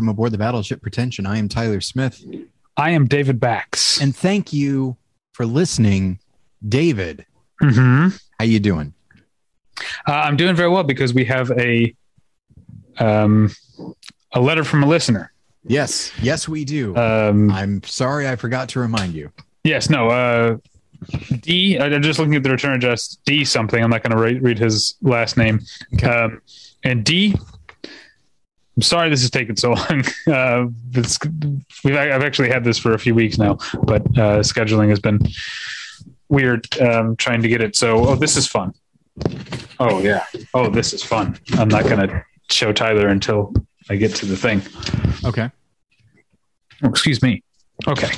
welcome aboard the battleship Pretension. I am Tyler Smith, I am David Bax. and thank you for listening, David. hmm How you doing? Uh, I'm doing very well because we have a um, a letter from a listener. Yes, yes, we do. Um, I'm sorry I forgot to remind you. yes, no. Uh, D. I'm just looking at the return address. D something. I'm not going to re- read his last name. Okay. Um, and D. I'm sorry this has taken so long. Uh, it's, we've, I've actually had this for a few weeks now, but uh, scheduling has been weird um, trying to get it. So, oh, this is fun. Oh yeah. Oh, this is fun. I'm not going to show Tyler until I get to the thing. Okay. Oh, excuse me. Okay.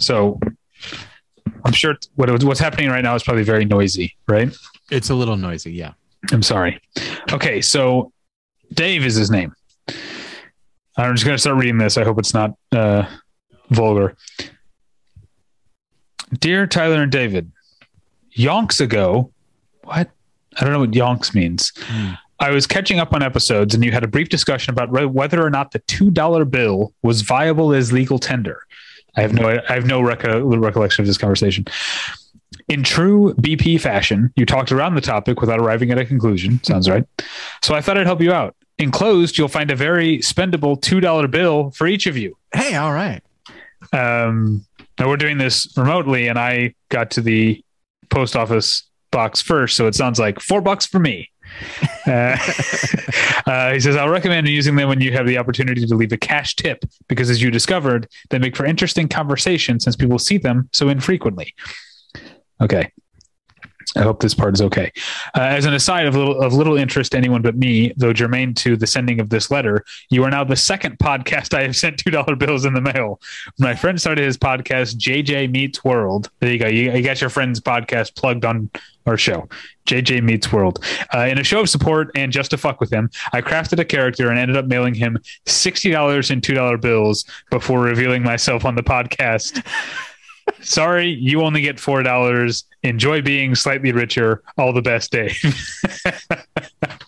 So I'm sure what what's happening right now is probably very noisy, right? It's a little noisy. Yeah. I'm sorry. Okay, so Dave is his name. I'm just going to start reading this. I hope it's not uh, vulgar. Dear Tyler and David, yonks ago, what? I don't know what yonks means. Hmm. I was catching up on episodes, and you had a brief discussion about re- whether or not the two dollar bill was viable as legal tender. I have no, I have no reco- recollection of this conversation. In true BP fashion, you talked around the topic without arriving at a conclusion. Sounds right. So I thought I'd help you out. Enclosed, you'll find a very spendable two dollar bill for each of you. Hey, all right. Um, now we're doing this remotely, and I got to the post office box first, so it sounds like four bucks for me. Uh, uh, he says, I'll recommend using them when you have the opportunity to leave a cash tip because, as you discovered, they make for interesting conversation since people see them so infrequently. Okay. I hope this part is okay. Uh, as an aside of little of little interest to anyone but me, though germane to the sending of this letter, you are now the second podcast I have sent two dollar bills in the mail. My friend started his podcast, JJ Meets World. There you go. You, you got your friend's podcast plugged on our show, JJ Meets World. Uh, in a show of support and just to fuck with him, I crafted a character and ended up mailing him sixty dollars in two dollar bills before revealing myself on the podcast. Sorry, you only get four dollars. Enjoy being slightly richer. All the best, Dave.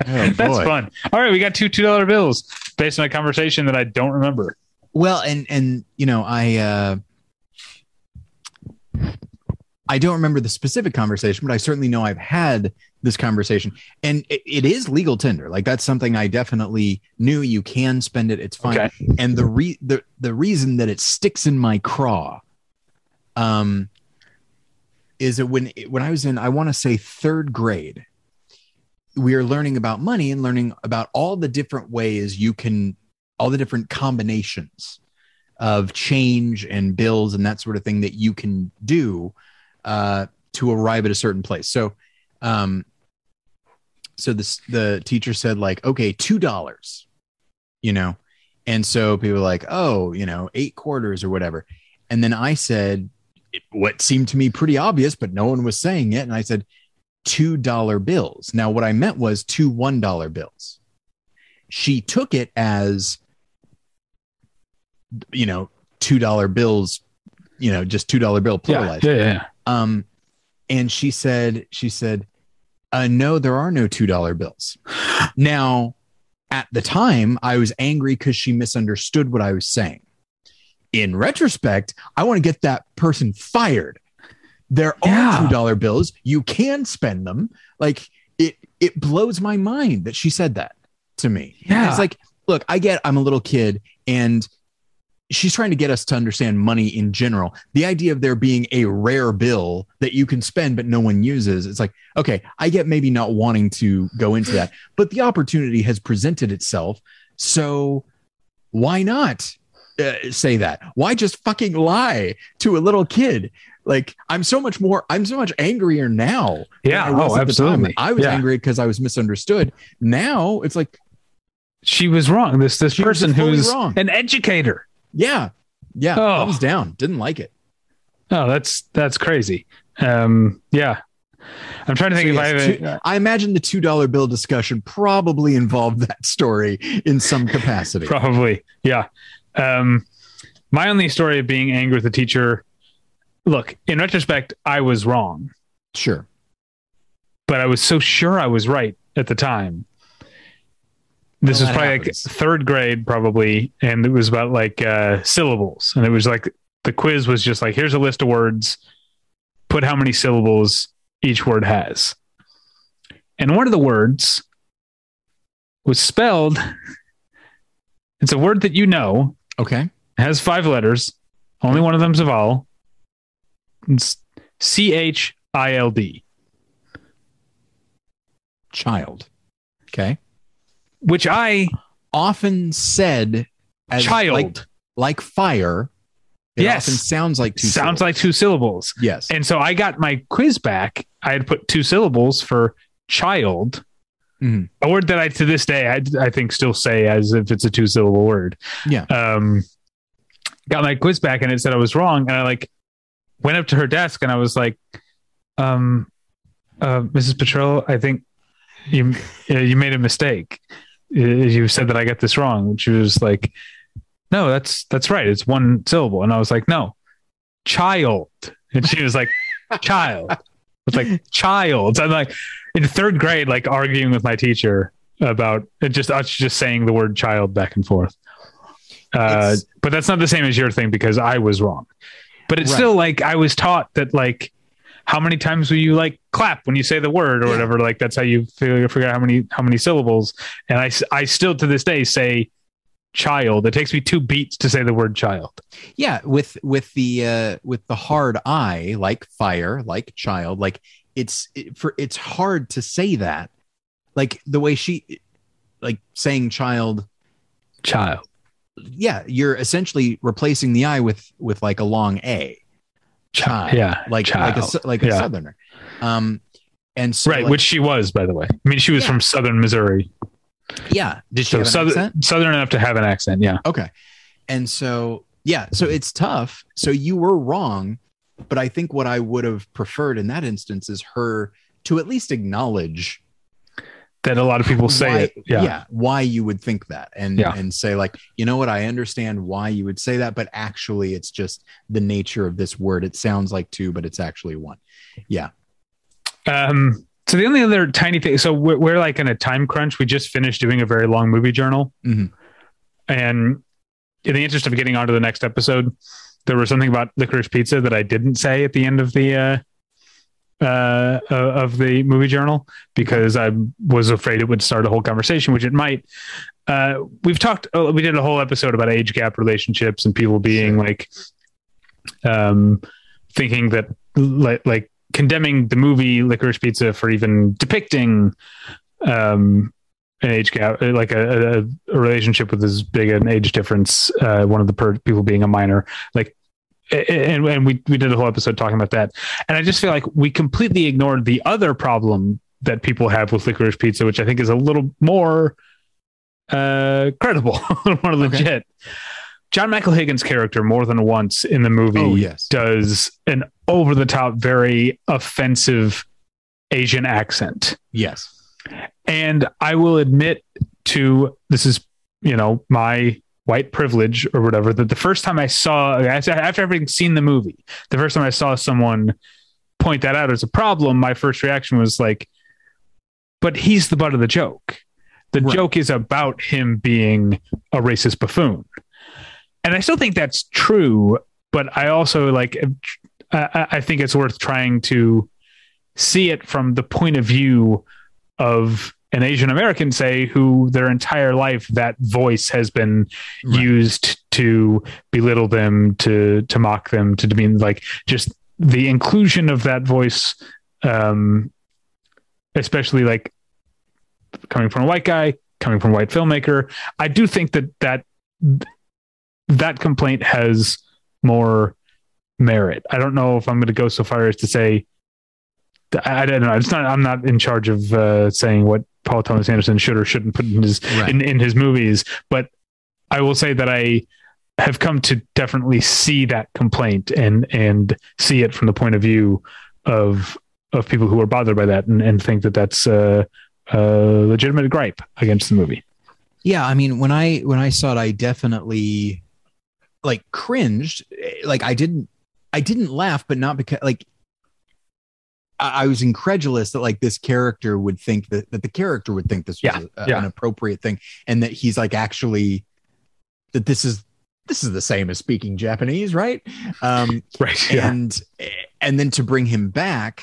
Oh, That's fun. All right, we got two two dollar bills based on a conversation that I don't remember. Well, and and you know, I uh I don't remember the specific conversation, but I certainly know I've had this conversation, and it, it is legal tender. Like that's something I definitely knew. You can spend it; it's fine. Okay. And the re the the reason that it sticks in my craw, um, is that when when I was in, I want to say third grade, we are learning about money and learning about all the different ways you can all the different combinations of change and bills and that sort of thing that you can do uh, to arrive at a certain place. So, um, so this the teacher said like, okay, two dollars, you know, and so people were like, oh, you know, eight quarters or whatever, and then I said what seemed to me pretty obvious, but no one was saying it, and I said two dollar bills. Now, what I meant was two one dollar bills. She took it as you know, two dollar bills, you know, just two dollar bill Yeah, pluralized. yeah, yeah. Um, and she said, she said, uh, no, there are no two dollar bills. Now, at the time, I was angry because she misunderstood what I was saying. In retrospect, I want to get that person fired. There Yeah. are two dollar bills. You can spend them. Like it, it blows my mind that she said that to me. Yeah. It's like, look, I get I'm a little kid and she's trying to get us to understand money in general. The idea of there being a rare bill that you can spend but no one uses, it's like, okay, I get maybe not wanting to go into that, but the opportunity has presented itself. So why not uh, say that? Why just fucking lie to a little kid? Like I'm so much more, I'm so much angrier now. Yeah, I was oh, at the time. absolutely. I was Yeah. angry because I was misunderstood. Now it's like, She was wrong. This this person who's wrong. an educator. yeah, yeah, Oh. thumbs down. Didn't like it. Oh, that's that's crazy. Um, yeah. I'm trying to think So if I have two- a, I imagine the two dollar bill discussion probably involved that story in some capacity. Probably, yeah. Um, my only story of being angry with the teacher. Look, in retrospect, I was wrong, Sure. but I was so sure I was right at the time This Well, was probably happens. like third grade, probably, and it was about like uh, syllables, and it was like the quiz was just like, here's a list of words, put how many syllables each word has, and one of the words was spelled. It's a word that you know Okay. has five letters. Only one of them's a vowel. It's C H I L D, Child. Okay. which I Often said as child like, like fire. It Yes. often sounds like two sounds syllables. like two syllables. yes. And so I got my quiz back. I had put two syllables for child, Mhm. a word that I to this day I, I think still say as if it's a two syllable word. Yeah. Um, got my quiz back and it said I was wrong, and I like went up to her desk and I was like, um, uh, Mrs. Petrillo, I think you uh, you made a mistake. You said that I got this wrong. And She was like, No, that's that's right. It's one syllable. And I was like, No, child. And she was like, Child. It's like child. I'm like in third grade, like arguing with my teacher about just us just saying the word child back and forth. Uh, but that's not the same as your thing because I was wrong. But it's Right. still like I was taught that like how many times will you like clap when you say the word or whatever? Like that's how you figure, figure out how many how many syllables. And I, I still to this day say child. It takes me two beats to say the word child. yeah with with the uh with the hard i like fire like child like it's it, for it's hard to say that like the way she like saying child Child. yeah you're essentially replacing the i with with like a long a child Yeah. like child. like a like a Yeah. southerner um and so right, like, which she was, by the way. I mean, she was Yeah. from Southern Missouri, yeah did she so have southern, southern enough to have an accent. Yeah, Okay. And so, yeah, so it's tough. So you were wrong. But I think what I would have preferred in that instance is her to at least acknowledge that a lot of people say why, it. Yeah, why you would think that and Yeah. and say like, you know what, I understand why you would say that, but actually it's just the nature of this word. It sounds like two, but it's actually one. Yeah. Um, so the only other tiny thing, so we're, we're like in a time crunch. We just finished doing a very long movie journal, Mhm. and in the interest of getting on to the next episode, there was something about licorice pizza that I didn't say at the end of the uh, uh, uh, of the movie journal because I was afraid it would start a whole conversation, which it might. Uh, we've talked. Uh, we did a whole episode about age gap relationships and people being like, um, thinking that like like condemning the movie Licorice Pizza for even depicting um an age gap, like a, a, a relationship with as big an age difference. Uh, one of the per- people being a minor, like, and and we we did a whole episode talking about that. And I just feel like we completely ignored the other problem that people have with Licorice Pizza, which I think is a little more uh credible, more legit. John Michael Higgins' character more than once in the movie Oh, yes. does an over the top, very offensive Asian accent. Yes. And I will admit to this is, you know, my white privilege or whatever, that the first time I saw, after having seen the movie, the first time I saw someone point that out as a problem, my first reaction was like, but he's the butt of the joke. The Right. joke is about him being a racist buffoon. And I still think that's true, but I also like, I, I think it's worth trying to see it from the point of view of an Asian American, say, who their entire life that voice has been Right. used to belittle them, to to mock them, to demean like just the inclusion of that voice, um, especially like coming from a white guy, coming from a white filmmaker. I do think that that that complaint has more merit. I don't know if I'm going to go so far as to say I, don't know. It's not. I'm not in charge of uh, saying what Paul Thomas Anderson should or shouldn't put in his Right. in, in his movies, but I will say that I have come to definitely see that complaint and and see it from the point of view of of people who are bothered by that and, and think that that's a, a legitimate gripe against the movie. Yeah, I mean, when I when I saw it, I definitely like cringed. Like I didn't I didn't laugh, but not because like I, I was incredulous that like this character would think that that the character would think this was Yeah, a- yeah. an appropriate thing, and that he's like actually that this is this is the same as speaking Japanese, right? Um, Right. Yeah. and and then to bring him back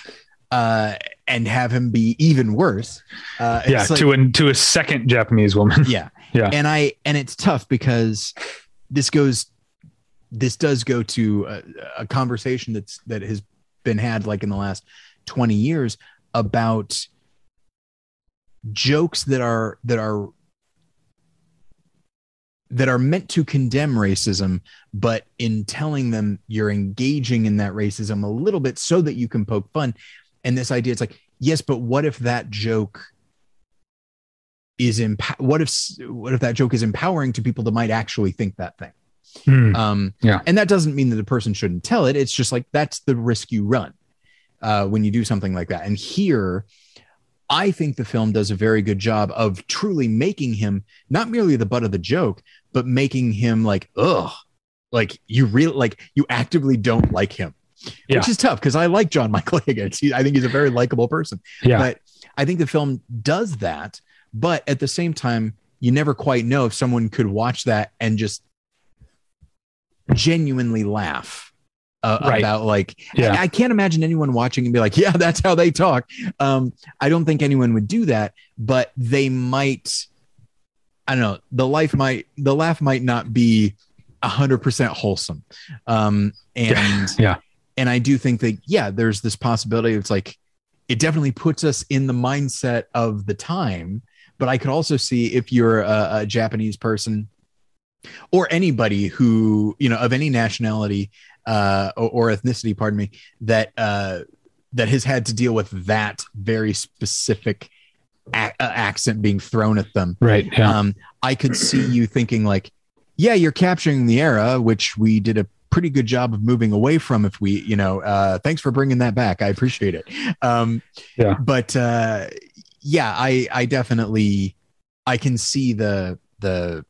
uh, and have him be even worse. Uh, yeah. like- to a to a second Japanese woman. yeah Yeah. and i and it's tough because this goes this does go to a, a conversation that's that has been had like in the last 20 years about jokes that are that are that are meant to condemn racism but in telling them you're engaging in that racism a little bit so that you can poke fun and this idea it's like yes but what if that joke is emp- what if what if that joke is empowering to people that might actually think that thing Hmm. um Yeah. and that doesn't mean that the person shouldn't tell it it's just like that's the risk you run uh when you do something like that and here i think the film does a very good job of truly making him not merely the butt of the joke but making him like ugh like you really like you actively don't like him Yeah. which is tough because i like john michael higgins He- i think he's a very likable person Yeah. but I think the film does that. But at the same time, you never quite know if someone could watch that and just genuinely laugh uh, Right. about like Yeah. I, I can't imagine anyone watching and be like, yeah, that's how they talk. Um, I don't think anyone would do that, but they might. I don't know. The life might the laugh might not be a hundred percent wholesome. Um, and Yeah. and I do think that yeah, there's this possibility. It's like it definitely puts us in the mindset of the time. But I could also see if you're a, a Japanese person or anybody who you know of any nationality uh, or, or ethnicity, pardon me, that uh, that has had to deal with that very specific a- uh, accent being thrown at them. right. Yeah. Um, I could see you thinking like, yeah, you're capturing the era, which we did a pretty good job of moving away from. If we, you know, uh, thanks for bringing that back. I appreciate it. Um, Yeah. But uh, yeah, I, I definitely, I can see the the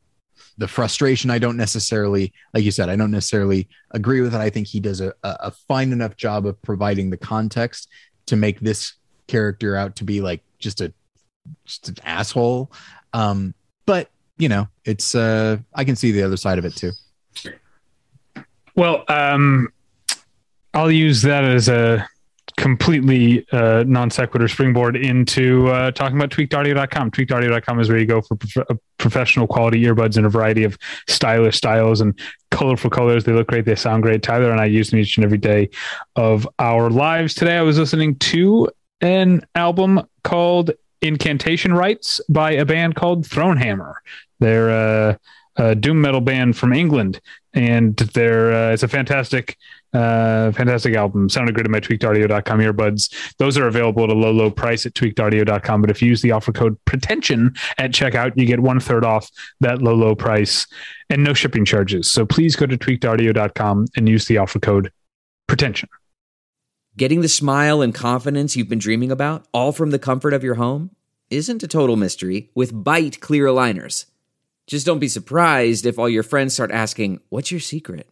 the frustration. I don't necessarily, like you said, I don't necessarily agree with it. I think he does a, a fine enough job of providing the context to make this character out to be like just a just an asshole. Um, but you know, it's uh I can see the other side of it too. Well, um, I'll use that as a completely uh, non sequitur springboard into uh, talking about tweakedaudio.com. Tweakedaudio.com is where you go for prof- uh, professional quality earbuds in a variety of stylish styles and colorful colors. They look great. They sound great. Tyler and I use them each and every day of our lives. Today, I was listening to an album called Incantation Rites by a band called Thronehammer. They're uh, a doom metal band from England, and they're uh, it's a fantastic, uh, fantastic album. Sounded great at my tweakedaudio.com earbuds. Those are available at a low, low price at tweakedaudio.com. But if you use the offer code pretension at checkout, you get one third off that low, low price and no shipping charges. So please go to tweakedaudio.com and use the offer code pretension. Getting the smile and confidence you've been dreaming about, all from the comfort of your home, isn't a total mystery with Byte Clear Aligners. Just don't be surprised if all your friends start asking, What's your secret?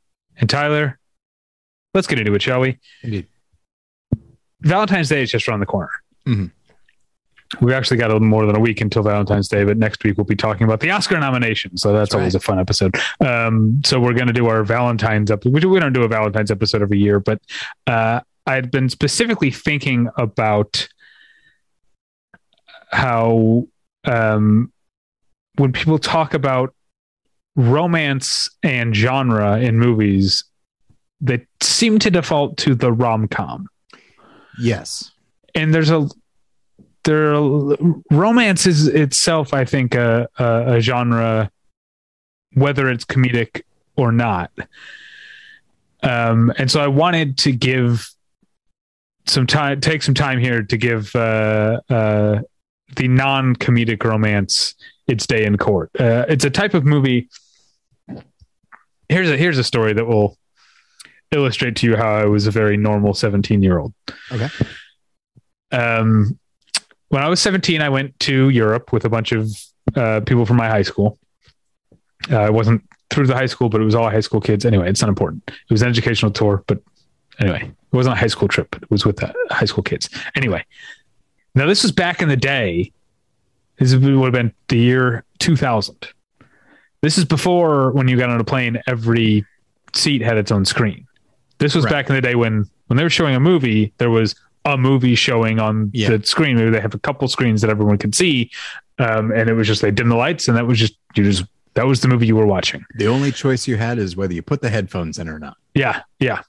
And Tyler, let's get into it, shall we? Indeed. Valentine's Day is just around the corner. Mhm. We've actually got a little more than a week until Valentine's Day, but next week we'll be talking about the Oscar nominations. So that's, That's always right. a fun episode. Um, so we're going to do our Valentine's episode. We don't do a Valentine's episode every year, but uh, I'd been specifically thinking about how um, when people talk about romance and genre in movies, that seem to default to the rom com Yes. and there's a there romance is itself i think a, a, a genre whether it's comedic or not um and so i wanted to give some time take some time here to give uh, uh, the non-comedic romance its day in court. Uh, it's a type of movie. Here's a here's a story that will illustrate to you how I was a very normal 17 year old. Okay. Um, when I was 17, I went to Europe with a bunch of uh, people from my high school. Uh, it wasn't through the high school, but it was all high school kids. Anyway, it's not important. It was an educational tour, but anyway, it wasn't a high school trip. but It was with the high school kids. Anyway, now this was back in the day. This would have been the year 2000. This is before when you got on a plane, every seat had its own screen. This was Right. back in the day when when they were showing a movie, there was a movie showing on Yeah. the screen. Maybe they have a couple screens that everyone could see, um, and it was just they dim the lights, and that was just you just that was the movie you were watching. The only choice you had is whether you put the headphones in or not. Yeah, yeah.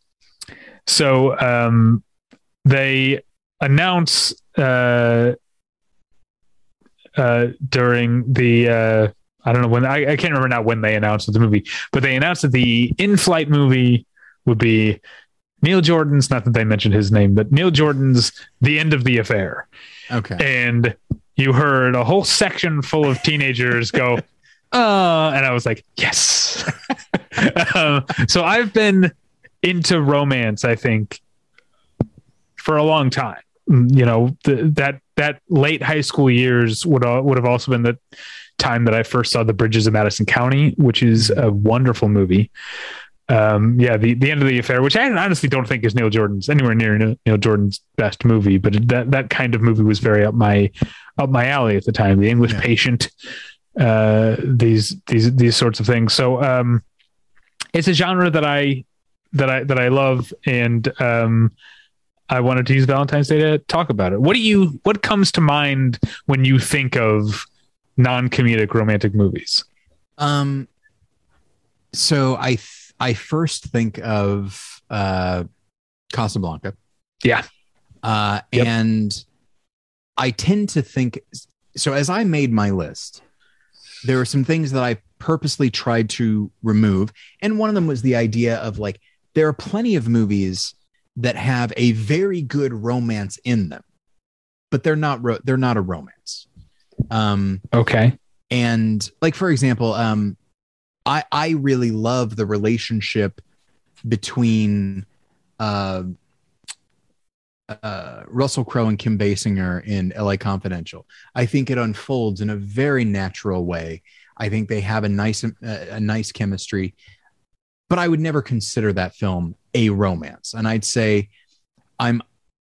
So um, they announce uh, uh, during the uh, I don't know when I, I can't remember now when they announced the movie, but they announced that the in-flight movie would be Neil Jordan's. Not that they mentioned his name, but Neil Jordan's "The End of the Affair," Okay. and you heard a whole section full of teenagers go, uh, and I was like, yes. um, so I've been into romance, I think, for a long time. Mm, You know, the, that that late high school years would uh, would have also been the time that I first saw The Bridges of Madison County, which is a wonderful movie. Um, yeah, the the end of the affair, which I honestly don't think is Neil Jordan's anywhere near Neil Neil Jordan's best movie, but that that kind of movie was very up my up my alley at the time. The English Yeah. Patient, uh, these these these sorts of things. So um, it's a genre that I that I that I love, and um, I wanted to use Valentine's Day to talk about it. What do you what comes to mind when you think of non comedic romantic movies? Um, so I th- I first think of uh, Casablanca. Yeah. Uh, Yep. and I tend to think so. As I made my list, there were some things that I purposely tried to remove, and one of them was the idea of like there are plenty of movies that have a very good romance in them, but they're not ro- they're not a romance. Um, Okay. and like for example um i i really love the relationship between uh uh, Russell Crowe and Kim Basinger in LA Confidential. I think it unfolds in a very natural way. I think they have a nice a, a nice chemistry, but I would never consider that film a romance. And I'd say I'm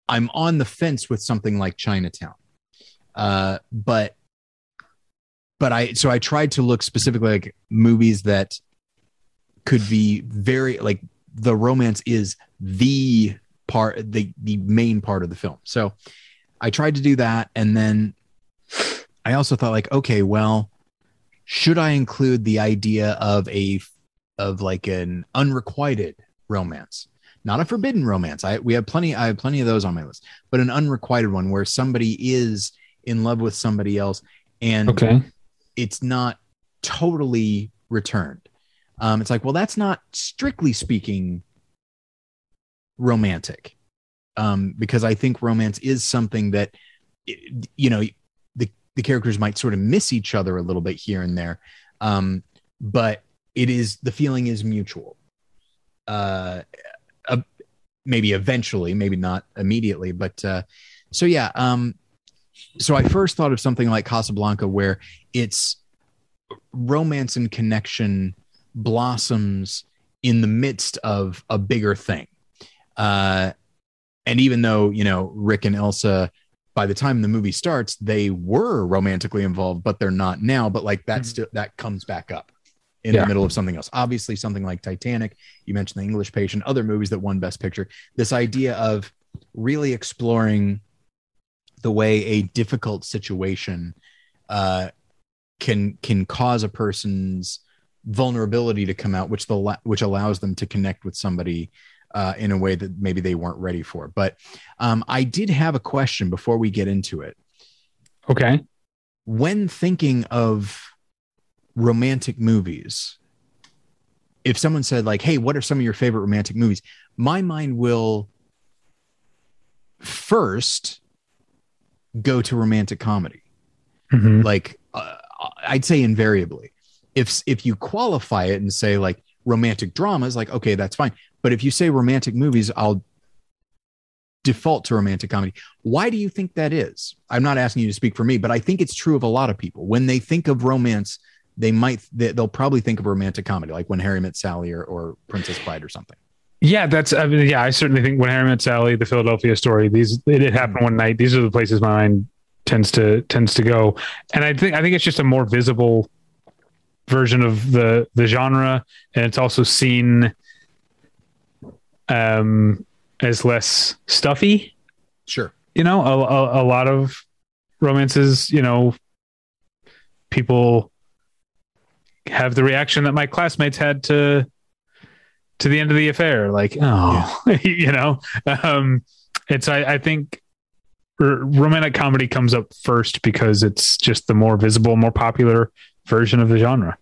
I'm on the fence with something like Chinatown. Uh, but but I so I tried to look specifically like movies that could be very like the romance is the part the the main part of the film. So I tried to do that and then I also thought like okay, well, should I include the idea of a of like an unrequited romance? Not a forbidden romance. I we have plenty I have plenty of those on my list, but an unrequited one where somebody is in love with somebody else and Okay. It's not totally returned. Um, it's like, well, that's not strictly speaking romantic, um, because I think romance is something that you know the the characters might sort of miss each other a little bit here and there, um, but it is the feeling is mutual. Uh, uh, maybe eventually, maybe not immediately, but uh, so yeah. Um, so I first thought of something like Casablanca, where it's romance and connection blossoms in the midst of a bigger thing. Uh, and even though, you know, Rick and Elsa, by the time the movie starts, they were romantically involved, but they're not now. But like that Mhm. still that comes back up in Yeah. the middle of something else. Obviously, something like Titanic, you mentioned the English patient, other movies that won Best Picture. This idea of really exploring the way a difficult situation uh, can can cause a person's vulnerability to come out, which the which allows them to connect with somebody uh, in a way that maybe they weren't ready for. But um, I did have a question before we get into it. Okay. When thinking of romantic movies, if someone said like, "Hey, what are some of your favorite romantic movies?" My mind will first go to romantic comedy. Mhm. Like uh, I'd say invariably. If if you qualify it and say like romantic dramas, like okay, that's fine. But if you say romantic movies, I'll default to romantic comedy. Why do you think that is? I'm not asking you to speak for me, but I think it's true of a lot of people. When they think of romance, they might they- they'll probably think of romantic comedy, like when Harry met Sally or, or Princess Bride or something. Yeah, that's I mean, yeah. I certainly think when Harry met Sally, the Philadelphia story, these it did happen one night. These are the places my mind tends to tends to go, and I think I think it's just a more visible version of the the genre, and it's also seen um as less stuffy. Sure. You know, a, a, a lot of romances, you know, people have the reaction that my classmates had to to the end of the affair like oh you know um it's i i think r- romantic comedy comes up first because it's just the more visible more popular version of the genre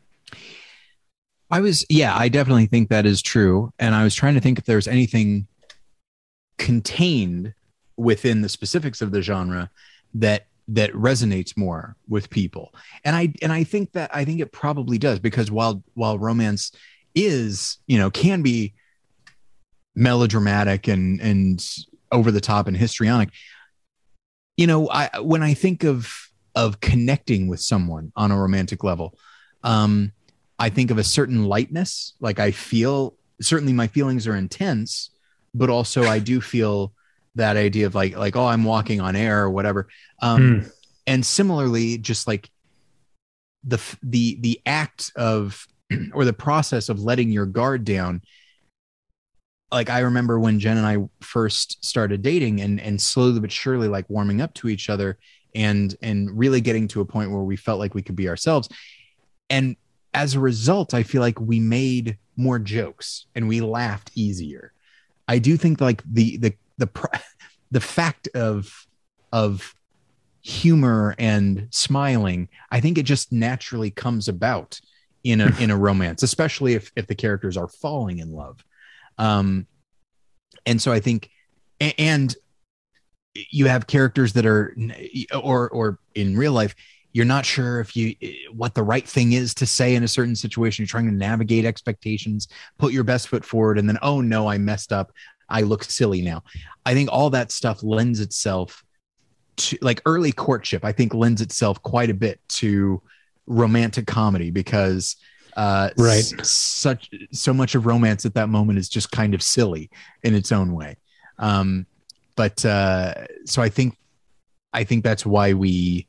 I was, yeah, I definitely think that is true. And I was trying to think if there's anything contained within the specifics of the genre that that resonates more with people. And I and I think that I think it probably does because while while romance is, you know, can be melodramatic and and over the top and histrionic, you know, I when I think of of connecting with someone on a romantic level, um, I think of a certain lightness. Like I feel certainly my feelings are intense, but also I do feel that idea of like like oh I'm walking on air or whatever. Um, Hmm. And similarly, just like the the the act of or the process of letting your guard down. Like I remember when Jen and I first started dating, and and slowly but surely like warming up to each other, and and really getting to a point where we felt like we could be ourselves. And as a result, I feel like we made more jokes and we laughed easier. I do think like the the the the fact of of humor and smiling, I think it just naturally comes about in a in a romance, especially if if the characters are falling in love. Um, and so I think, and you have characters that are, or or in real life, you're not sure if you what the right thing is to say in a certain situation. You're trying to navigate expectations put your best foot forward and then oh no i messed up. I look silly now. I think all that stuff lends itself to like early courtship i think lends itself quite a bit to romantic comedy because uh Right. s- such so much of romance at that moment is just kind of silly in its own way um but uh so i think i think that's why we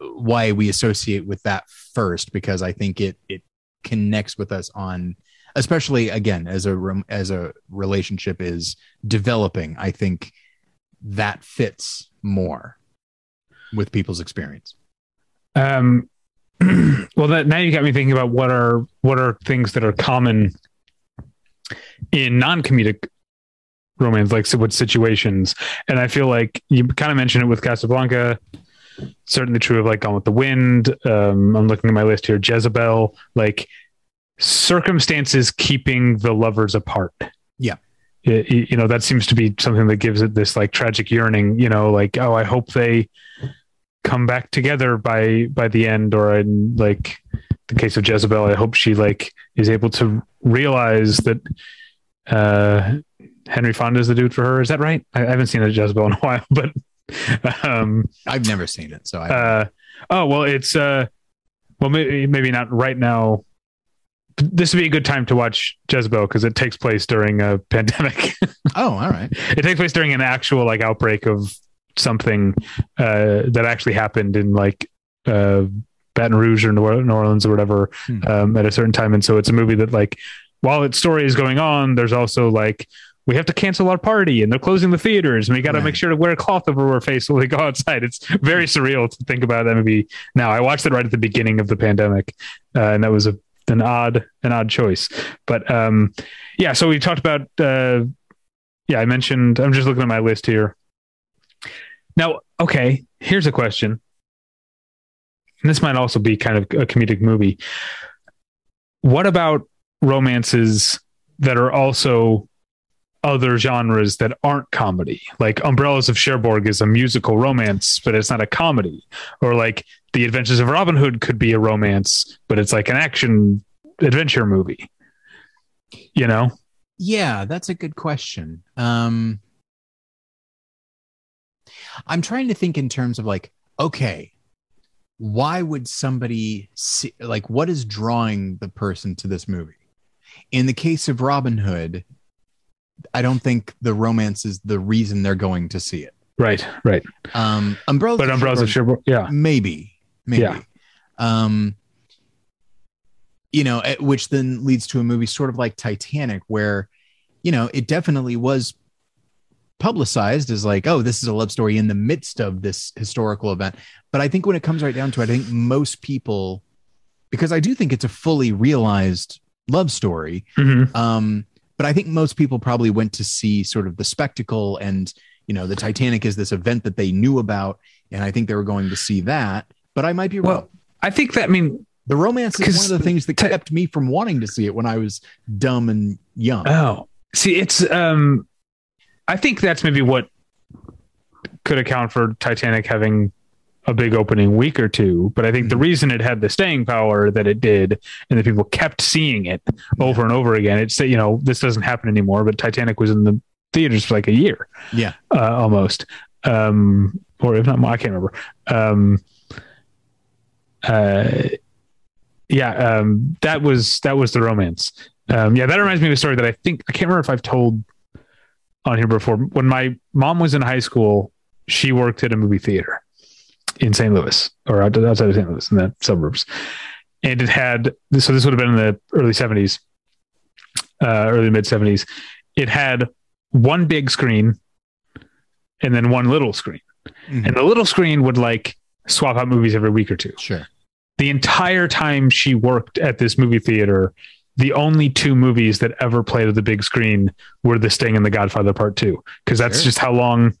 why we associate with that first because I think it it connects with us on especially again as a as a relationship is developing I think that fits more with people's experience. Um, well, that now you got me thinking about what are what are things that are common in non-comedic romance, like so what situations. And I feel like you kind of mentioned it with Casablanca. Certainly true of like Gone with the Wind. Um, I'm looking at my list here. Jezebel, like circumstances keeping the lovers apart. Yeah. Y- you know that seems to be something that gives it this like tragic yearning. You know, like oh, I hope they come back together by by the end or in like the case of Jezebel I hope she like is able to realize that uh Henry Fonda is the dude for her. Is that right? I, I haven't seen a Jezebel in a while but um I've never seen it, so I uh oh well it's uh well maybe maybe not right now. This would be a good time to watch Jezebel because it takes place during a pandemic. Oh all right. It takes place during an actual like outbreak of something uh, that actually happened in like uh, Baton Rouge or New Orleans or whatever Hmm. um, at a certain time. And so it's a movie that like while its story is going on, there's also like we have to cancel our party and they're closing the theaters and we got to Right. make sure to wear a cloth over our face when we go outside. It's very surreal to think about that movie now. I watched it right at the beginning of the pandemic, uh, and that was a an odd an odd choice. But um, yeah, so we talked about uh, yeah, I mentioned. I'm just looking at my list here. Now, okay, here's a question. And this might also be kind of a comedic movie. What about romances that are also other genres that aren't comedy. Like Umbrellas of Cherbourg is a musical romance, but it's not a comedy. Or like The Adventures of Robin Hood could be a romance, but it's like an action adventure movie. You know? Yeah, that's a good question. Um, I'm trying to think in terms of like, okay, why would somebody see, like, what is drawing the person to this movie? In the case of Robin Hood, I don't think the romance is the reason they're going to see it. Right, right. Um, Umbrellas, But Umbrellas of Cherbourg, yeah. maybe, maybe. Yeah. Um, you know, which then leads to a movie sort of like Titanic, where, you know, it definitely was publicized as like, oh, this is a love story in the midst of this historical event. But I think when it comes right down to it, I think most people, because I do think it's a fully realized love story, Mhm. um, but I think most people probably went to see sort of the spectacle and you know the Titanic is this event that they knew about, and I think they were going to see that. But I might be wrong. Well, I think that I mean the romance is one of the things that kept me from wanting to see it when I was dumb and young. Oh, see, it's um, I think that's maybe what could account for Titanic having a big opening week or two. But I think the Mhm. reason it had the staying power that it did, and that people kept seeing it over and over again, it's you know this doesn't happen anymore. But Titanic was in the theaters for like a year, yeah, uh, almost, um, or if not more, I can't remember. Um, uh, yeah, um, that was that was the romance. Um, yeah, that reminds me of a story that I think I can't remember if I've told on here before. When my mom was in high school, she worked at a movie theater in St. Louis or outside of St. Louis in the suburbs, and it had so this would have been in the early seventies, uh, early mid seventies. It had one big screen and then one little screen, Mhm. and the little screen would like swap out movies every week or two sure. the entire time she worked at this movie theater, the only two movies that ever played at the big screen were The Sting and The Godfather Part Two, because that's Sure. just how long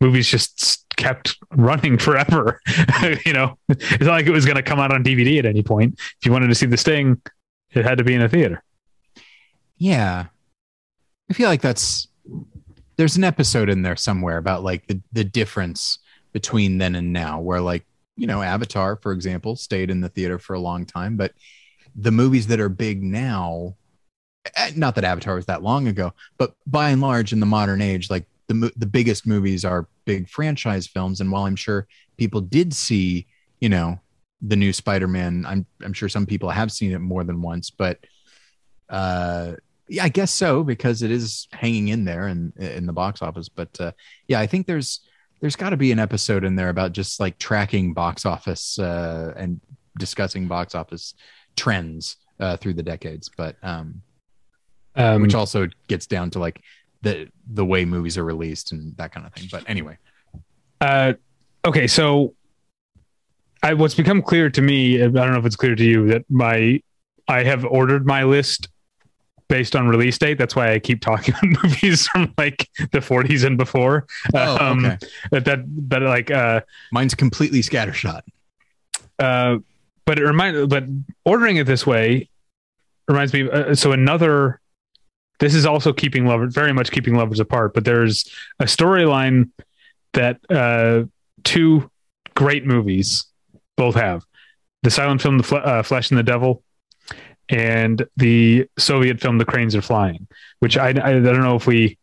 movies just kept running forever. you know, it's not like it was going to come out on DVD at any point. If you wanted to see The Sting, it had to be in a theater. Yeah, I feel like that's there's an episode in there somewhere about like the the difference between then and now, where like you know Avatar, for example, stayed in the theater for a long time, but the movies that are big now, eh, not that Avatar was that long ago, but by and large in the modern age, like the the biggest movies are big franchise films, and while I'm sure people did see, you know, the new Spider-Man, I'm I'm sure some people have seen it more than once, but uh yeah i guess so because it is hanging in there and in the box office. But uh yeah i think there's there's got to be an episode in there about just like tracking box office uh and discussing box office trends uh through the decades but um Um, which also gets down to like the the way movies are released and that kind of thing but anyway Uh, okay, so I, what's become clear to me, I don't know if it's clear to you, that my I have ordered my list based on release date. That's why I keep talking about movies from like the 40s and before. oh Um, okay That that that like uh mine's completely scattershot uh, but it remind but ordering it this way reminds me. Uh, so another, this is also keeping lovers very much keeping lovers apart. But there's a storyline that uh, two great movies both have: the silent film "The Fle- uh, Flesh and the Devil" and the Soviet film "The Cranes Are Flying," which I, I, I don't know if we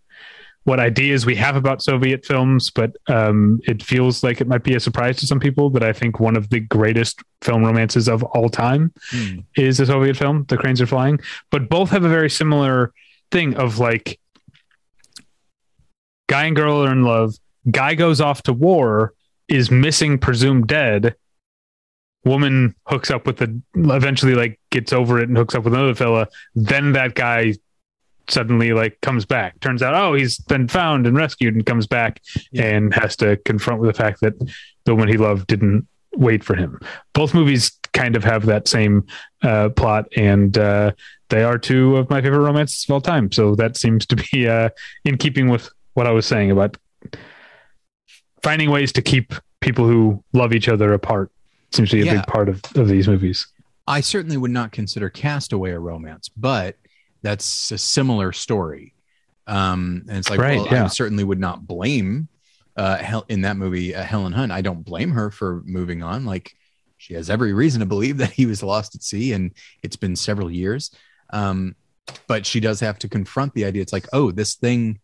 what ideas we have about Soviet films, but um, it feels like it might be a surprise to some people that I think one of the greatest film romances of all time Hmm. is a Soviet film, The Cranes Are Flying. But both have a very similar thing of like guy and girl are in love, guy goes off to war, is missing, presumed dead. Woman hooks up with the eventually like gets over it and hooks up with another fella. Then that guy suddenly like comes back. Turns out, oh, he's been found and rescued and comes back Yeah. and has to confront with the fact that the woman he loved didn't wait for him. Both movies kind of have that same uh, plot, and uh, they are two of my favorite romances of all time. So that seems to be uh, in keeping with what I was saying about finding ways to keep people who love each other apart. Seems to be a Yeah. big part of, of these movies. I certainly would not consider Castaway a romance, but that's a similar story. Um, and it's like, Right, well, yeah. I certainly would not blame uh, Hel- in that movie uh, Helen Hunt. I don't blame her for moving on. Like she has every reason to believe that he was lost at sea, and it's been several years. Um, but she does have to confront the idea. It's like, oh, this thing,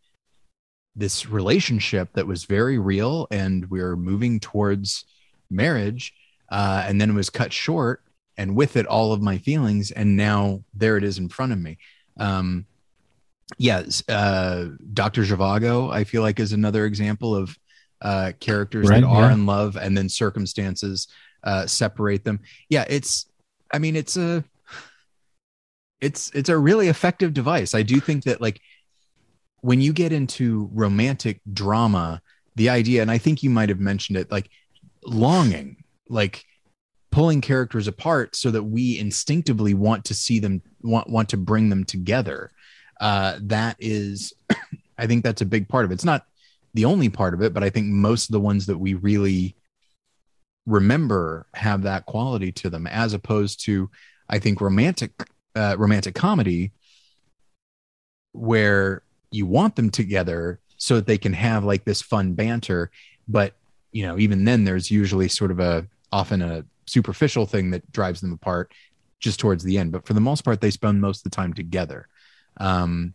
this relationship that was very real, and we're moving towards marriage, uh, and then it was cut short, and with it, all of my feelings, and now there it is in front of me. Um, yes, uh, Dr. Zhivago, I feel like is another example of uh, characters Right, that are yeah. in love, and then circumstances uh, separate them. Yeah, it's. I mean, it's a. It's it's a really effective device. I do think that like when you get into romantic drama, the idea, and I think you might have mentioned it, like longing, like pulling characters apart so that we instinctively want to see them want want to bring them together. Uh that is i think that's a big part of it. It's not the only part of it but i think most of the ones that we really remember have that quality to them as opposed to i think romantic uh, romantic comedy where you want them together so that they can have like this fun banter. But you know even then there's usually sort of a often a superficial thing that drives them apart just towards the end. But for the most part they spend most of the time together. Um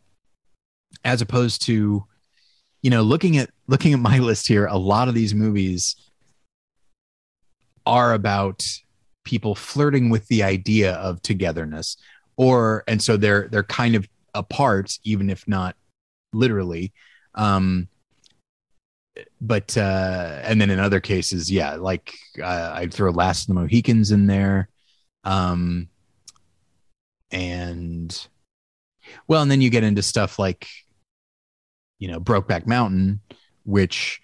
as opposed to you know looking at looking at my list here a lot of these movies are about people flirting with the idea of togetherness or and so they're they're kind of apart even if not literally. Um but uh and then in other cases yeah like uh, i'd throw last of the mohicans in there um and well and then you get into stuff like you know brokeback mountain which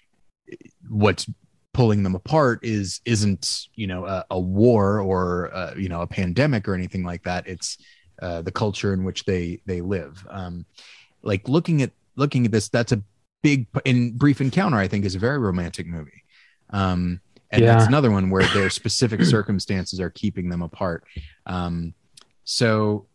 what's pulling them apart is isn't you know a, a war or uh, you know a pandemic or anything like that. It's uh, the culture in which they they live. Um like looking at looking at this that's a big in brief encounter i think is a very romantic movie um and Yeah. that's another one where their specific circumstances are keeping them apart um so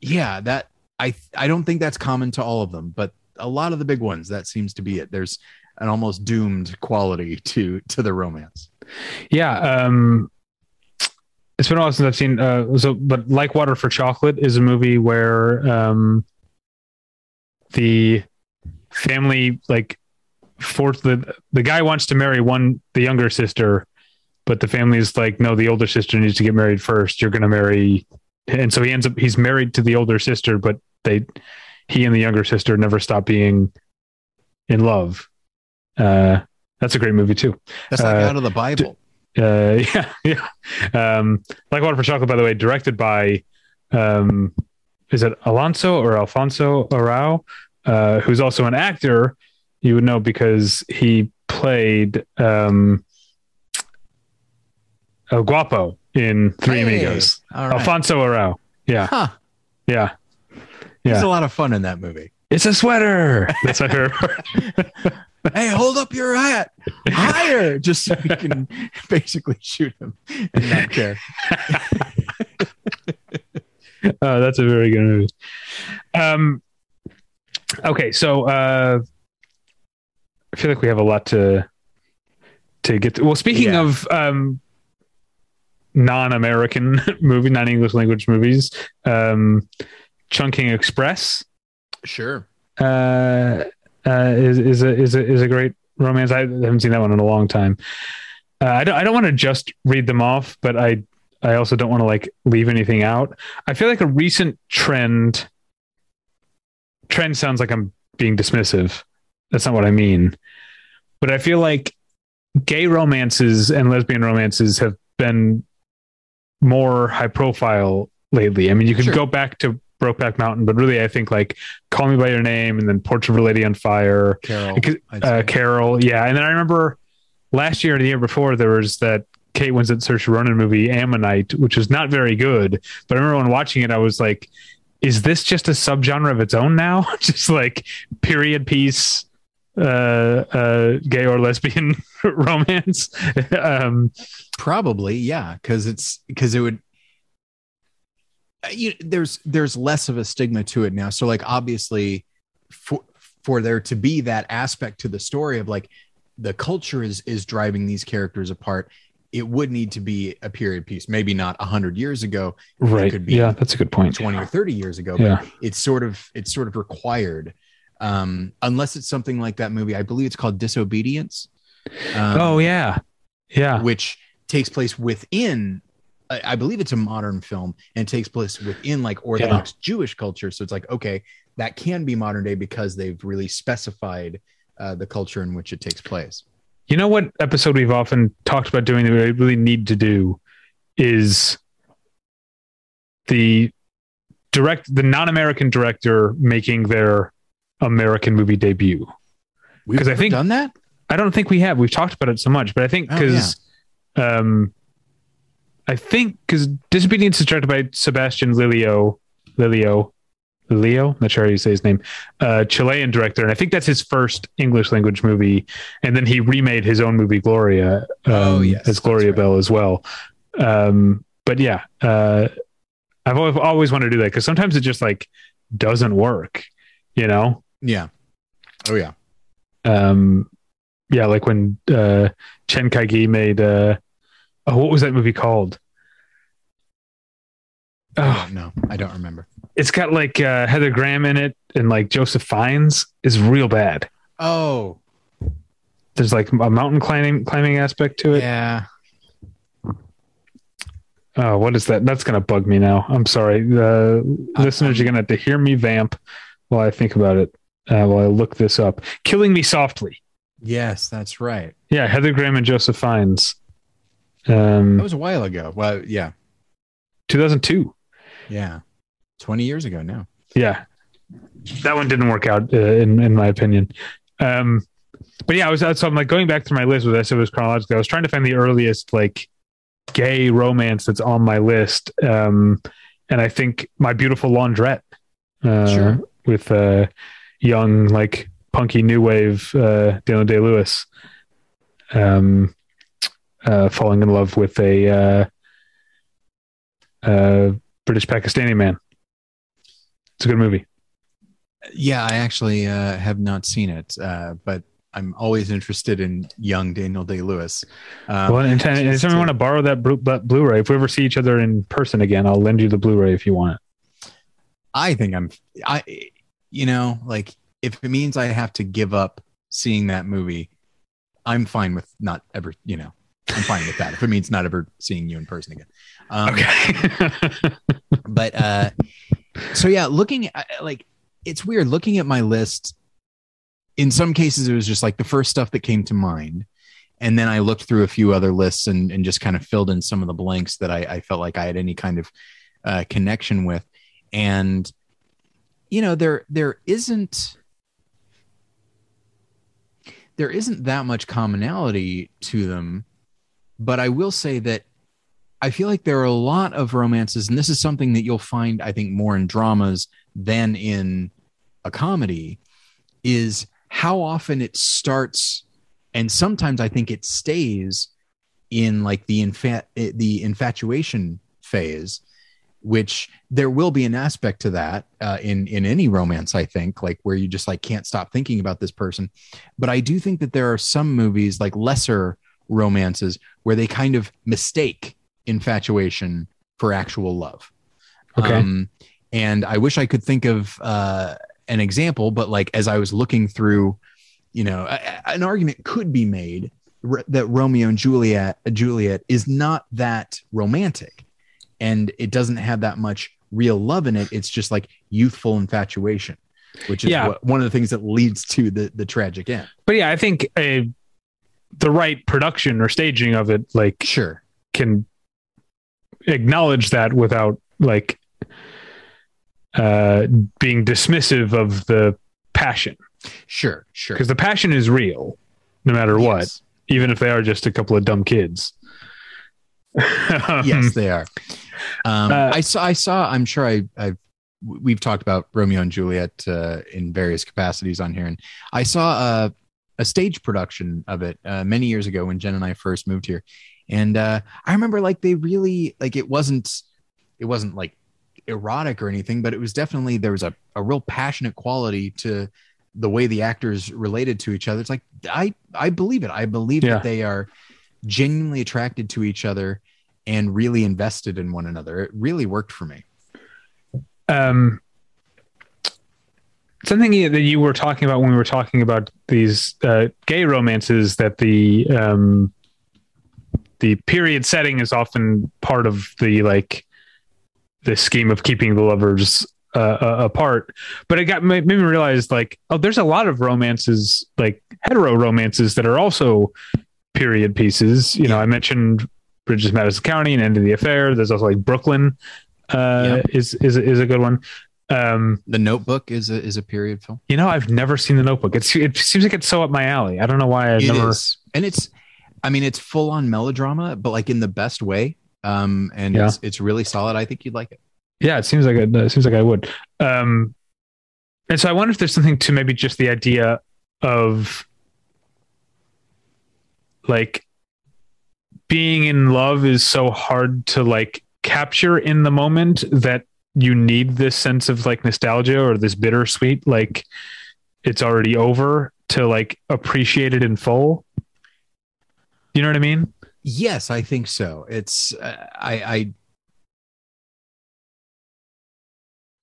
yeah that i i don't think that's common to all of them but a lot of the big ones that seems to be it there's an almost doomed quality to to the romance Yeah. Um, it's been a while since I've seen. Uh, so, but like Water for Chocolate is a movie where um, the family like force the the guy wants to marry one the younger sister, but the family is like, no, the older sister needs to get married first. You're going to marry, and so he ends up he's married to the older sister, but they he and the younger sister never stop being in love. Uh, that's a great movie too. that's like Uh, out of the bible Uh, yeah, yeah. Um, like Water for Chocolate, by the way, directed by, um, is it Alonso or Alfonso Arau, uh, who's also an actor. You would know because he played um, El Guapo in Three Hey, Amigos. right. Alfonso Arau. Yeah, huh yeah. Yeah. a lot of fun in that movie It's a sweater. That's my favorite part. hey hold up your hat higher just so you can basically shoot him and not care Oh, that's a very good movie. Um, okay, so uh, I feel like we have a lot to to get. To. Well, speaking Yeah. of um, non-American movie, non-English language movies, um, Chungking Express sure uh, uh, is is a is a is a great romance. I haven't seen that one in a long time. Uh, I don't I don't want to just read them off, but I I also don't want to like leave anything out. I feel like a recent trend. Trend sounds like I'm being dismissive. That's not what I mean. But I feel like gay romances and lesbian romances have been more high profile lately. I mean, you can Sure. go back to Brokeback Mountain, but really, I think like Call Me by Your Name and then Portrait of a Lady on Fire, carol uh. Carol, yeah. And then I remember last year and the year before there was that Kate Winslet Saoirse Ronan movie Ammonite, which was not very good. But I remember when watching it, I was like, "Is this just a subgenre of its own now? just like period piece, uh, uh, gay or lesbian romance?" um, Probably, yeah, because it's because it would. You, there's there's less of a stigma to it now. So like obviously, for for there to be that aspect to the story of like the culture is is driving these characters apart it would need to be a period piece maybe not 100 years ago right. could be yeah, that's a good point. 20 or 30 years ago Yeah. it's sort of it's sort of required um unless it's something like that movie i believe it's called disobedience um, oh yeah, yeah. which takes place within I I believe it's a modern film and takes place within like Orthodox Jewish culture. So it's like, okay, that can be modern day because they've really specified uh, the culture in which it takes place. You know what episode we've often talked about doing that we really need to do is the direct the non-American director making their American movie debut. We've 'Cause I think- done that. I don't think we have. We've talked about it so much, but I think Oh, because um I think because Disobedience is directed by Sebastian Lilio Lilio Lilio, not sure how you say his name, uh, Chilean director, and I think that's his first English language movie. And then he remade his own movie Gloria, um, Oh, yes, as Gloria right. Bell as well. Um, but yeah, uh, I've always, always wanted to do that because sometimes it just like doesn't work, you know. Yeah. Oh yeah. um yeah like when uh chen kaige made uh oh what was that movie called oh don't. I don't remember. It's got like uh heather graham in it and like joseph fiennes is real bad Oh there's like a mountain climbing climbing aspect to it yeah. oh what is that that's gonna bug me now i'm sorry the listeners are gonna have to hear me vamp while i think about it uh, while i look this up killing me softly Yes, that's right. yeah heather graham and joseph fiennes um That was a while ago. Well, yeah. 2002 Yeah. 20 years ago now. yeah that one didn't work out uh, in in my opinion um but yeah i was so i'm like going back through my list with this it was chronological i was trying to find the earliest like gay romance that's on my list um and i think my beautiful laundrette uh Sure. with uh young like punky new wave uh daniel day lewis um uh falling in love with a uh uh british pakistani man it's a good movie Yeah, I actually uh, have not seen it, uh, but I'm always interested in young Daniel Day Lewis. Um, well, and anytime you to- want to borrow that Blu- Blu- ray if we ever see each other in person again, I'll lend you the Blu-ray if you want it. I think I'm, I, you know, like if it means I have to give up seeing that movie, I'm fine with not ever, you know, I'm fine with that. If it means not ever seeing you in person again. Um, Okay. but uh so yeah looking at like it's weird. Looking at my list in some cases it was just like the first stuff that came to mind. And then i looked through a few other lists and, and just kind of filled in some of the blanks that i, I felt like i had any kind of uh, connection with. And you know there there isn't there isn't that much commonality to them. But i will say that I feel like there are a lot of romances, and this is something that you'll find, I think, more in dramas than in a comedy, is how often it starts, and sometimes I think it stays in like the infa- the infatuation phase, which there will be an aspect to that uh, in in any romance. I think, like where you just like can't stop thinking about this person, but I do think that there are some movies like lesser romances where they kind of mistake infatuation for actual love. Okay. Um, and I wish I could think of uh, an example, but like as I was looking through, you know, a, a- an argument could be made r- that Romeo and Juliet, Juliet is not that romantic, and it doesn't have that much real love in it. It's just like youthful infatuation, which is Yeah. what, one of the things that leads to the the tragic end. but yeah, I think a, the right production or staging of it like Sure. can acknowledge that without like uh being dismissive of the passion Sure. Sure. because the passion is real no matter what even if they are just a couple of dumb kids yes, they are. Um, Uh, I saw. I saw. I'm sure. I. I've. We've talked about Romeo and Juliet uh, in various capacities on here, and I saw a, a stage production of it uh, many years ago when Jen and I first moved here, and uh, I remember like they really like it wasn't. It wasn't like erotic or anything, but it was definitely there was a, a real passionate quality to the way the actors related to each other. It's like I I believe it. I believe Yeah. that they are genuinely attracted to each other and really invested in one another. It really worked for me. um, something that you were talking about when we were talking about these uh, gay romances that the um, the period setting is often part of the like the scheme of keeping the lovers uh, uh, apart but it got made, me realize like oh there's a lot of romances like hetero romances that are also period pieces you know i mentioned bridges madison county and end of the affair there's also like brooklyn uh, is is is a good one. Um, The Notebook is a is a period film. you know, I've never seen The Notebook. It's it seems like it's so up my alley. I don't know why I've never. is, and it's, I mean, it's full on melodrama, but like in the best way. Um, and Yeah. it's it's really solid. I think you'd like it. Yeah, it seems like it, it seems like I would. Um, and so I wonder if there's something to maybe just the idea of like being in love is so hard to like capture in the moment that you need this sense of like nostalgia or this bittersweet like it's already over to like appreciate it in full. You know what I mean? Yes, I think so. It's uh, I I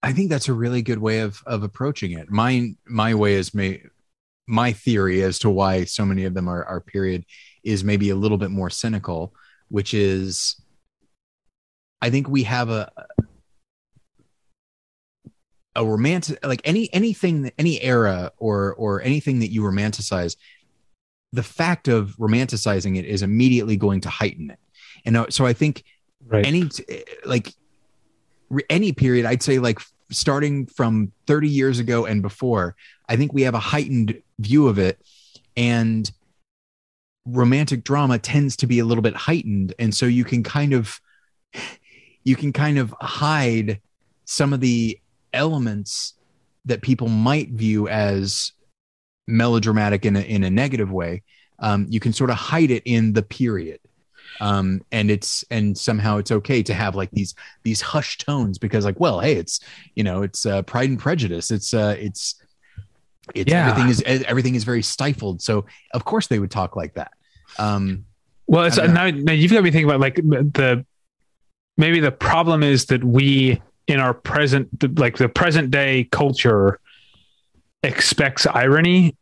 I think that's a really good way of of approaching it. My my way is may my theory as to why so many of them are are period is maybe a little bit more cynical, which is I think we have a a romantic like any anything any era or or anything that you romanticize the fact of romanticizing it is immediately going to heighten it. And uh, so i think Right. any like any period i'd say like starting from 30 years ago and before i think we have a heightened view of it. And romantic drama tends to be a little bit heightened. And so you can kind of you can kind of hide some of the elements that people might view as melodramatic in a, in a negative way um, you can sort of hide it in the period. Um, and it's and somehow it's okay to have like these these hushed tones because like well hey it's you know it's uh, pride and prejudice. It's uh it's it's Yeah. everything is everything is very stifled. So of course they would talk like that. Um Well, it's, now, now you've got me thinking about like the maybe the problem is that we in our present like the present day culture expects irony,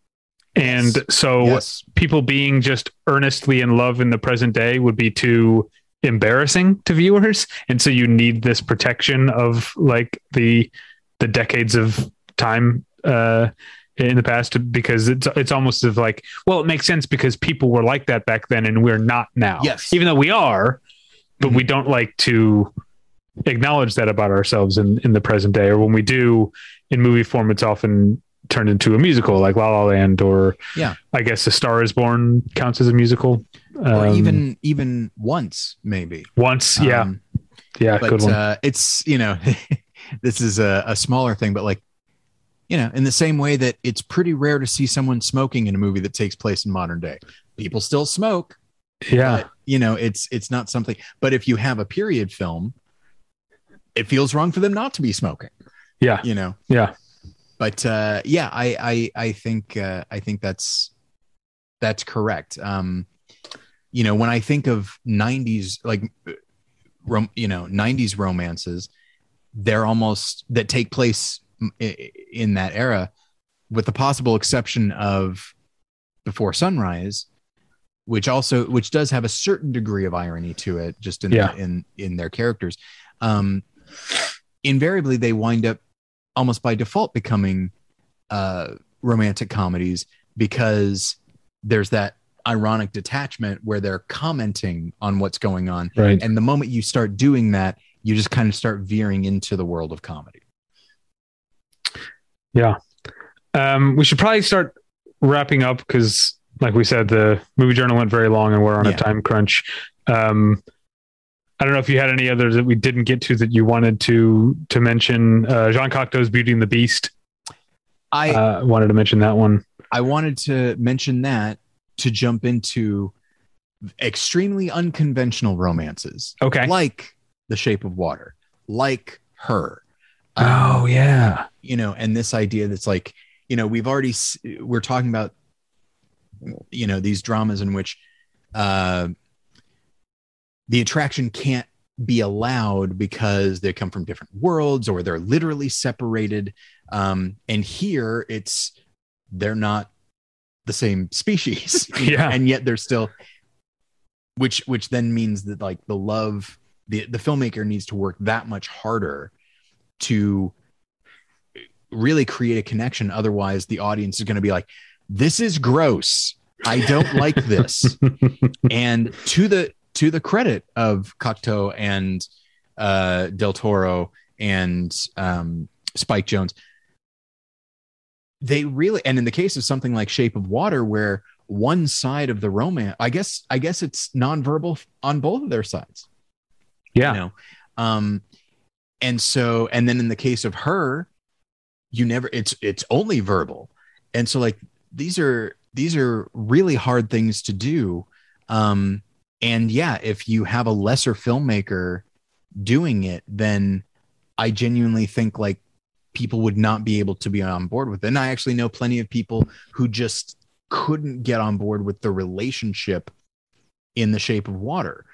and Yes. so yes people being just earnestly in love in the present day would be too embarrassing to viewers, and so you need this protection of like the the decades of time. Uh, in the past because it's it's almost as like well it makes sense because people were like that back then and we're not now Yes. even though we are but we don't like to acknowledge that about ourselves in in the present day or when we do in movie form it's often turned into a musical like La La Land or Yeah. I guess A Star Is Born counts as a musical. Or Um, even even once maybe. Once yeah. Um, yeah but good one. uh, it's you know this is a, a smaller thing but like you know in the same way that it's pretty rare to see someone smoking in a movie that takes place in modern day. People still smoke yeah. but, you know it's it's not something but if you have a period film it feels wrong for them not to be smoking. Yeah. You know? Yeah but uh yeah i i i think uh i think that's that's correct um you know when i think of 90s like rom, you know 90s romances they're almost that take place in that era with the possible exception of before sunrise which also which does have a certain degree of irony to it just in Yeah. in in their characters um invariably they wind up almost by default becoming uh romantic comedies because there's that ironic detachment where they're commenting on what's going on right and the moment you start doing that you just kind of start veering into the world of comedy Yeah. Um, we should probably start wrapping up because, like we said, the movie journal went very long and we're on a time crunch. Um, I don't know if you had any others that we didn't get to that you wanted to to mention. Uh, Jean Cocteau's Beauty and the Beast. i uh, wanted to mention that one. I wanted to mention that to jump into extremely unconventional romances, Okay. like The Shape of Water, like her. Oh Um, yeah. you know, and this idea that's like, you know, we've already we're talking about, you know, these dramas in which uh, the attraction can't be allowed because they come from different worlds or they're literally separated. Um, and here it's they're not the same species, Yeah. and yet they're still, which which then means that like the love, the the filmmaker needs to work that much harder to really create a connection. Otherwise, the audience is going to be like, "This is gross. I don't like this." and to the to the credit of Cocteau and uh, Del Toro and um, Spike Jonze, they really and in the case of something like Shape of Water, where one side of the romance, I guess, I guess it's nonverbal on both of their sides. Yeah. you know? Um and so and then in the case of her you never it's it's only verbal. And so like these are these are really hard things to do. Um and yeah if you have a lesser filmmaker doing it then i genuinely think like people would not be able to be on board with it and i actually know plenty of people who just couldn't get on board with the relationship in the shape of water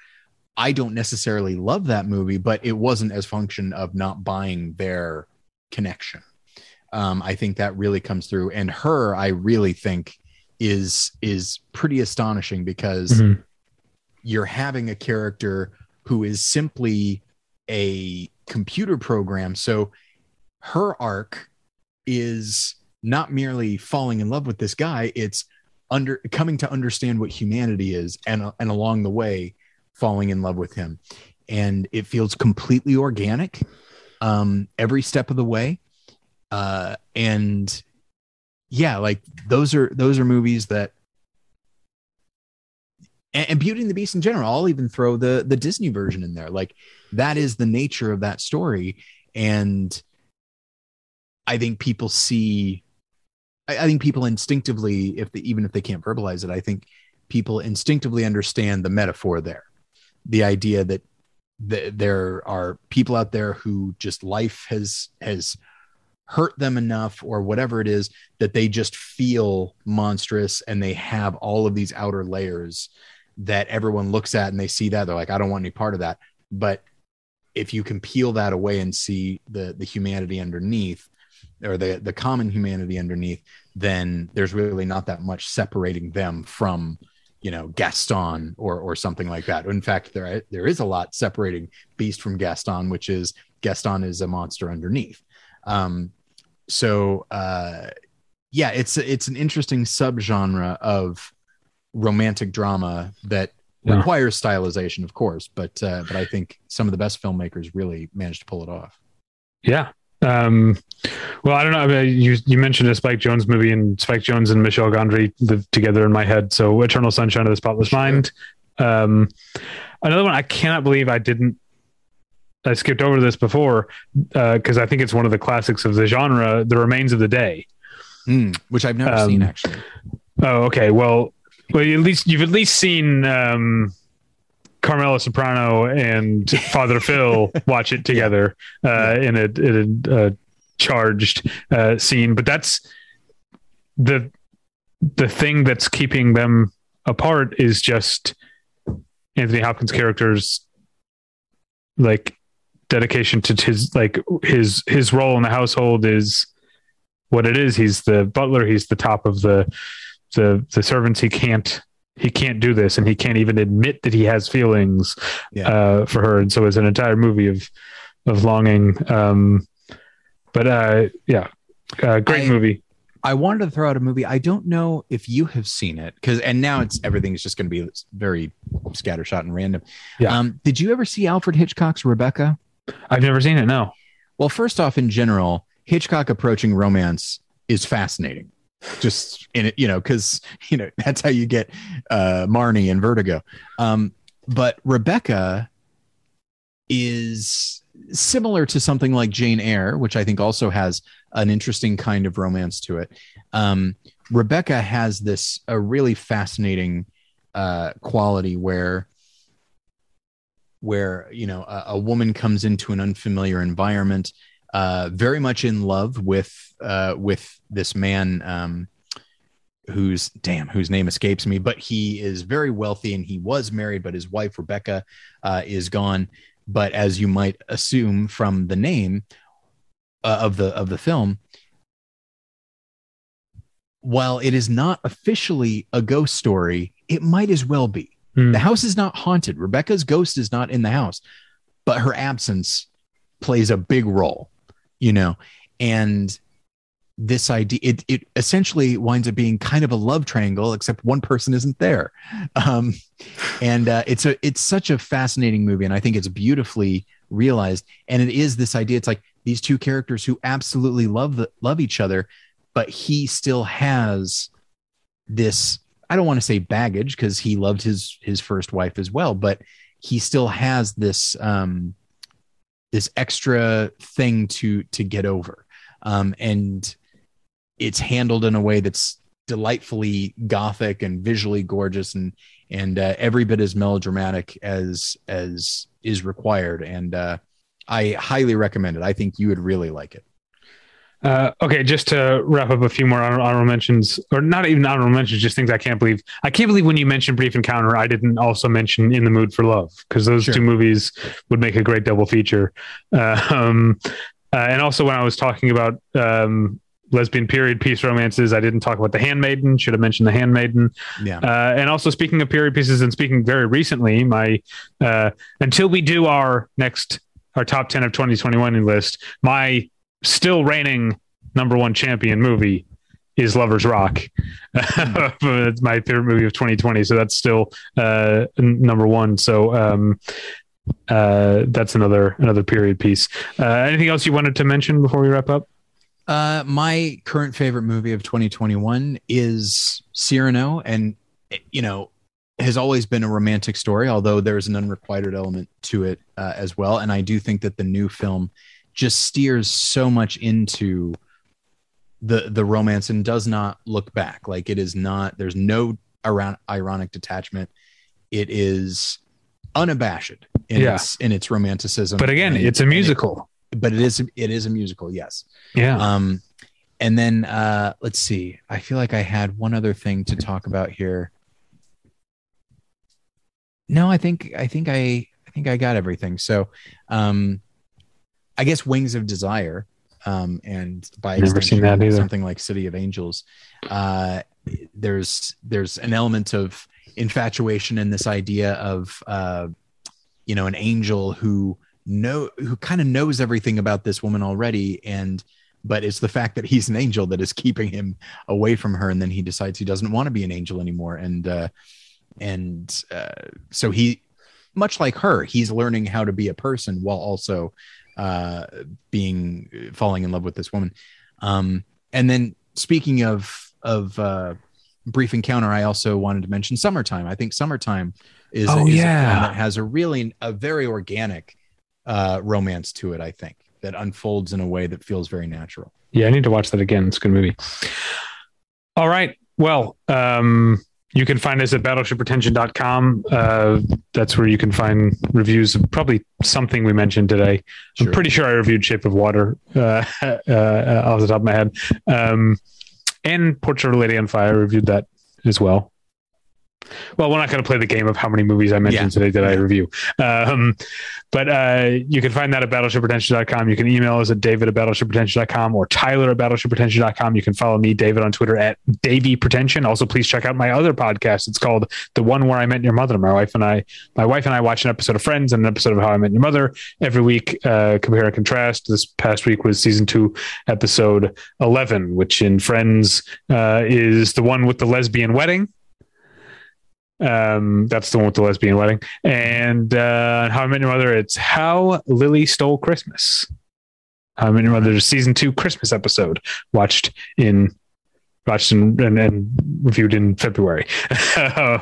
I don't necessarily love that movie, but it wasn't as function of not buying their connection. Um, I think that really comes through, and her, I really think is is pretty astonishing because Mhm. You're having a character who is simply a computer program. So her arc is not merely falling in love with this guy; it's under coming to understand what humanity is, and and along the way falling in love with him and it feels completely organic um every step of the way uh and yeah like those are those are movies that and, and beauty and the beast in general i'll even throw the the disney version in there. Like that is the nature of that story. And i think people see i, I think people instinctively if they even if they can't verbalize it i think people instinctively understand the metaphor there. The idea that th- there are people out there who just life has has hurt them enough or whatever it is that they just feel monstrous and they have all of these outer layers that everyone looks at and they see that they're like I don't want any part of that but if you can peel that away and see the the humanity underneath or the the common humanity underneath then there's really not that much separating them from you know Gaston or or something like that. In fact, there there is a lot separating Beast from Gaston, which is Gaston is a monster underneath. Um, so uh, yeah, it's it's an interesting subgenre of romantic drama that Yeah. requires stylization, of course, but uh, but I think some of the best filmmakers really managed to pull it off. Yeah. Um, well, I don't know. I mean, you you mentioned a Spike Jonze movie, and Spike Jonze and Michel Gondry live together in my head. So, Eternal Sunshine of the Spotless Sure. Mind. Um, another one I cannot believe I didn't. I skipped over this before because I think it's one of the classics of the genre, The Remains of the Day. Mm, which I've never Um, seen actually. Oh, okay. Well, well, at least you've at least seen um, Carmela Soprano and Father Phil watch it together uh, in a, in a uh, charged uh, scene. But that's the the thing that's keeping them apart is just Anthony Hopkins' character's like dedication to his like his his role in the household is what it is. He's the butler. He's the top of the the the servants. He can't he can't do this, and he can't even admit that he has feelings Yeah. uh, for her. And so it's an entire movie of of longing. Um, but uh, yeah, uh, great I- movie. I wanted to throw out a movie. I don't know if you have seen it because, and now it's everything's just going to be very scattershot and random. Yeah. Um, did you ever see Alfred Hitchcock's Rebecca? I've never seen it. No. Well, first off, in general, Hitchcock approaching romance is fascinating. Just in it, you know, because you know that's how you get uh, Marnie and Vertigo. Um, but Rebecca is similar to something like Jane Eyre, which I think also has an interesting kind of romance to it. Um, Rebecca has this a really fascinating uh, quality where where you know a, a woman comes into an unfamiliar environment, uh, very much in love with uh, with this man. Um, whose damn whose name escapes me but he is very wealthy and he was married but his wife rebecca uh, is gone but as you might assume from the name uh, of the of the film while it is not officially a ghost story it might as well be Hmm. the house is not haunted rebecca's ghost is not in the house but her absence plays a big role you know and this idea it, it essentially winds up being kind of a love triangle except one person isn't there. Um, and uh, it's a it's such a fascinating movie and i think it's beautifully realized. And it is this idea it's like these two characters who absolutely love the, love each other but he still has this i don't want to say baggage because he loved his his first wife as well but he still has this um this extra thing to to get over. Um and it's handled in a way that's delightfully gothic and visually gorgeous and and uh, every bit as melodramatic as as is required. And uh i highly recommend it. I think you would really like it Uh, okay, just to wrap up a few more honor- honorable mentions, or not even honorable mentions, just things I can't believe. I can't believe when you mentioned Brief Encounter, I didn't also mention In the Mood for Love because those Sure. two movies would make a great double feature. Uh, um, uh, and also, when I was talking about um, lesbian period piece romances, I didn't talk about The Handmaiden. Should have mentioned The Handmaiden. yeah Uh, and also, speaking of period pieces, and speaking very recently, my uh, until we do our next our top ten of 2021 list, my still reigning number one champion movie is Lovers Rock. it's my favorite movie of 2020, so that's still uh, n- number one. So um, uh, that's another another period piece. Uh, anything else you wanted to mention before we wrap up? Uh, my current favorite movie of 2021 is Cyrano, and you know, has always been a romantic story, although there's an unrequited element to it uh, as well. And I do think that the new film just steers so much into the the romance and does not look back. Like it is not. There's no around ironic detachment. It is unabashed in Yeah. its in its romanticism. But again, and- it's a and it- musical. but it is it is a musical. Yes. Yeah. Um, and then uh, let's see. I feel like I had one other thing to talk about here. No, I think I think I I think I got everything. So, um, I guess Wings of Desire, um, and by Never seen that either. something like City of Angels. Uh, there's there's an element of infatuation in this idea of uh, you know an angel who know who kind of knows everything about this woman already and but it's the fact that he's an angel that is keeping him away from her and then he decides he doesn't want to be an angel anymore and uh and uh so he much like her he's learning how to be a person while also uh being falling in love with this woman um and then speaking of of uh brief encounter i also wanted to mention summertime i think summertime is, Oh, is a yeah. film that has a really a very organic uh romance to it i think that unfolds in a way that feels very natural Yeah, I need to watch that again. It's a good movie. All right. Well, um, you can find us at battleshippretension.com. Uh, that's where you can find reviews of probably something we mentioned today. Sure. I'm pretty sure I reviewed Shape of Water uh, uh, off the top of my head. Um, and Portrait of a Lady on Fire, I reviewed that as well. Well, we're not going to play the game of how many movies I mentioned Yeah. today did I review. Um, but uh, you can find that at battleshippretension.com. You can email us at david at battleshippretension.com or tyler at battleshippretension.com. You can follow me, David, on Twitter at Davy Pretension. Also, please check out my other podcast. It's called The One Where I Met Your Mother. My wife and I, my wife and I watch an episode of Friends and an episode of How I Met Your Mother every week. Uh, compare and contrast. This past week was season two, episode 11, which in Friends uh, is the one with the lesbian wedding. Um, that's the one with the lesbian wedding. And uh, How I Met Your Mother, it's How Lily Stole Christmas. How I Met Your Mother's season two Christmas episode, watched in watched and, and, and reviewed in February.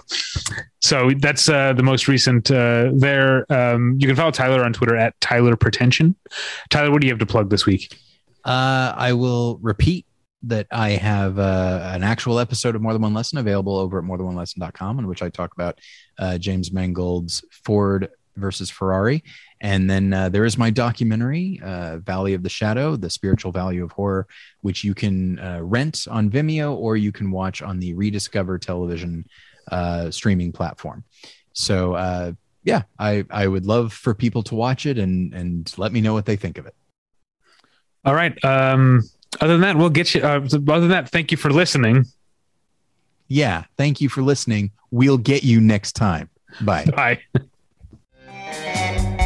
so that's uh, the most recent uh, there. Um, you can follow Tyler on Twitter at Tyler Pretension. Tyler, what do you have to plug this week? Uh, I will repeat that I have uh, an actual episode of More Than One Lesson available over at morethanonelesson.com in which I talk about uh, James Mangold's Ford versus Ferrari. And then uh, there is my documentary, uh, Valley of the Shadow, the spiritual value of horror, which you can uh, rent on Vimeo or you can watch on the Rediscover television uh, streaming platform. So, yeah, I, I would love for people to watch it and, and let me know what they think of it. All right. Um, other than that, we'll get you. Uh, other than that, thank you for listening. Yeah. Thank you for listening. We'll get you next time. Bye. Bye.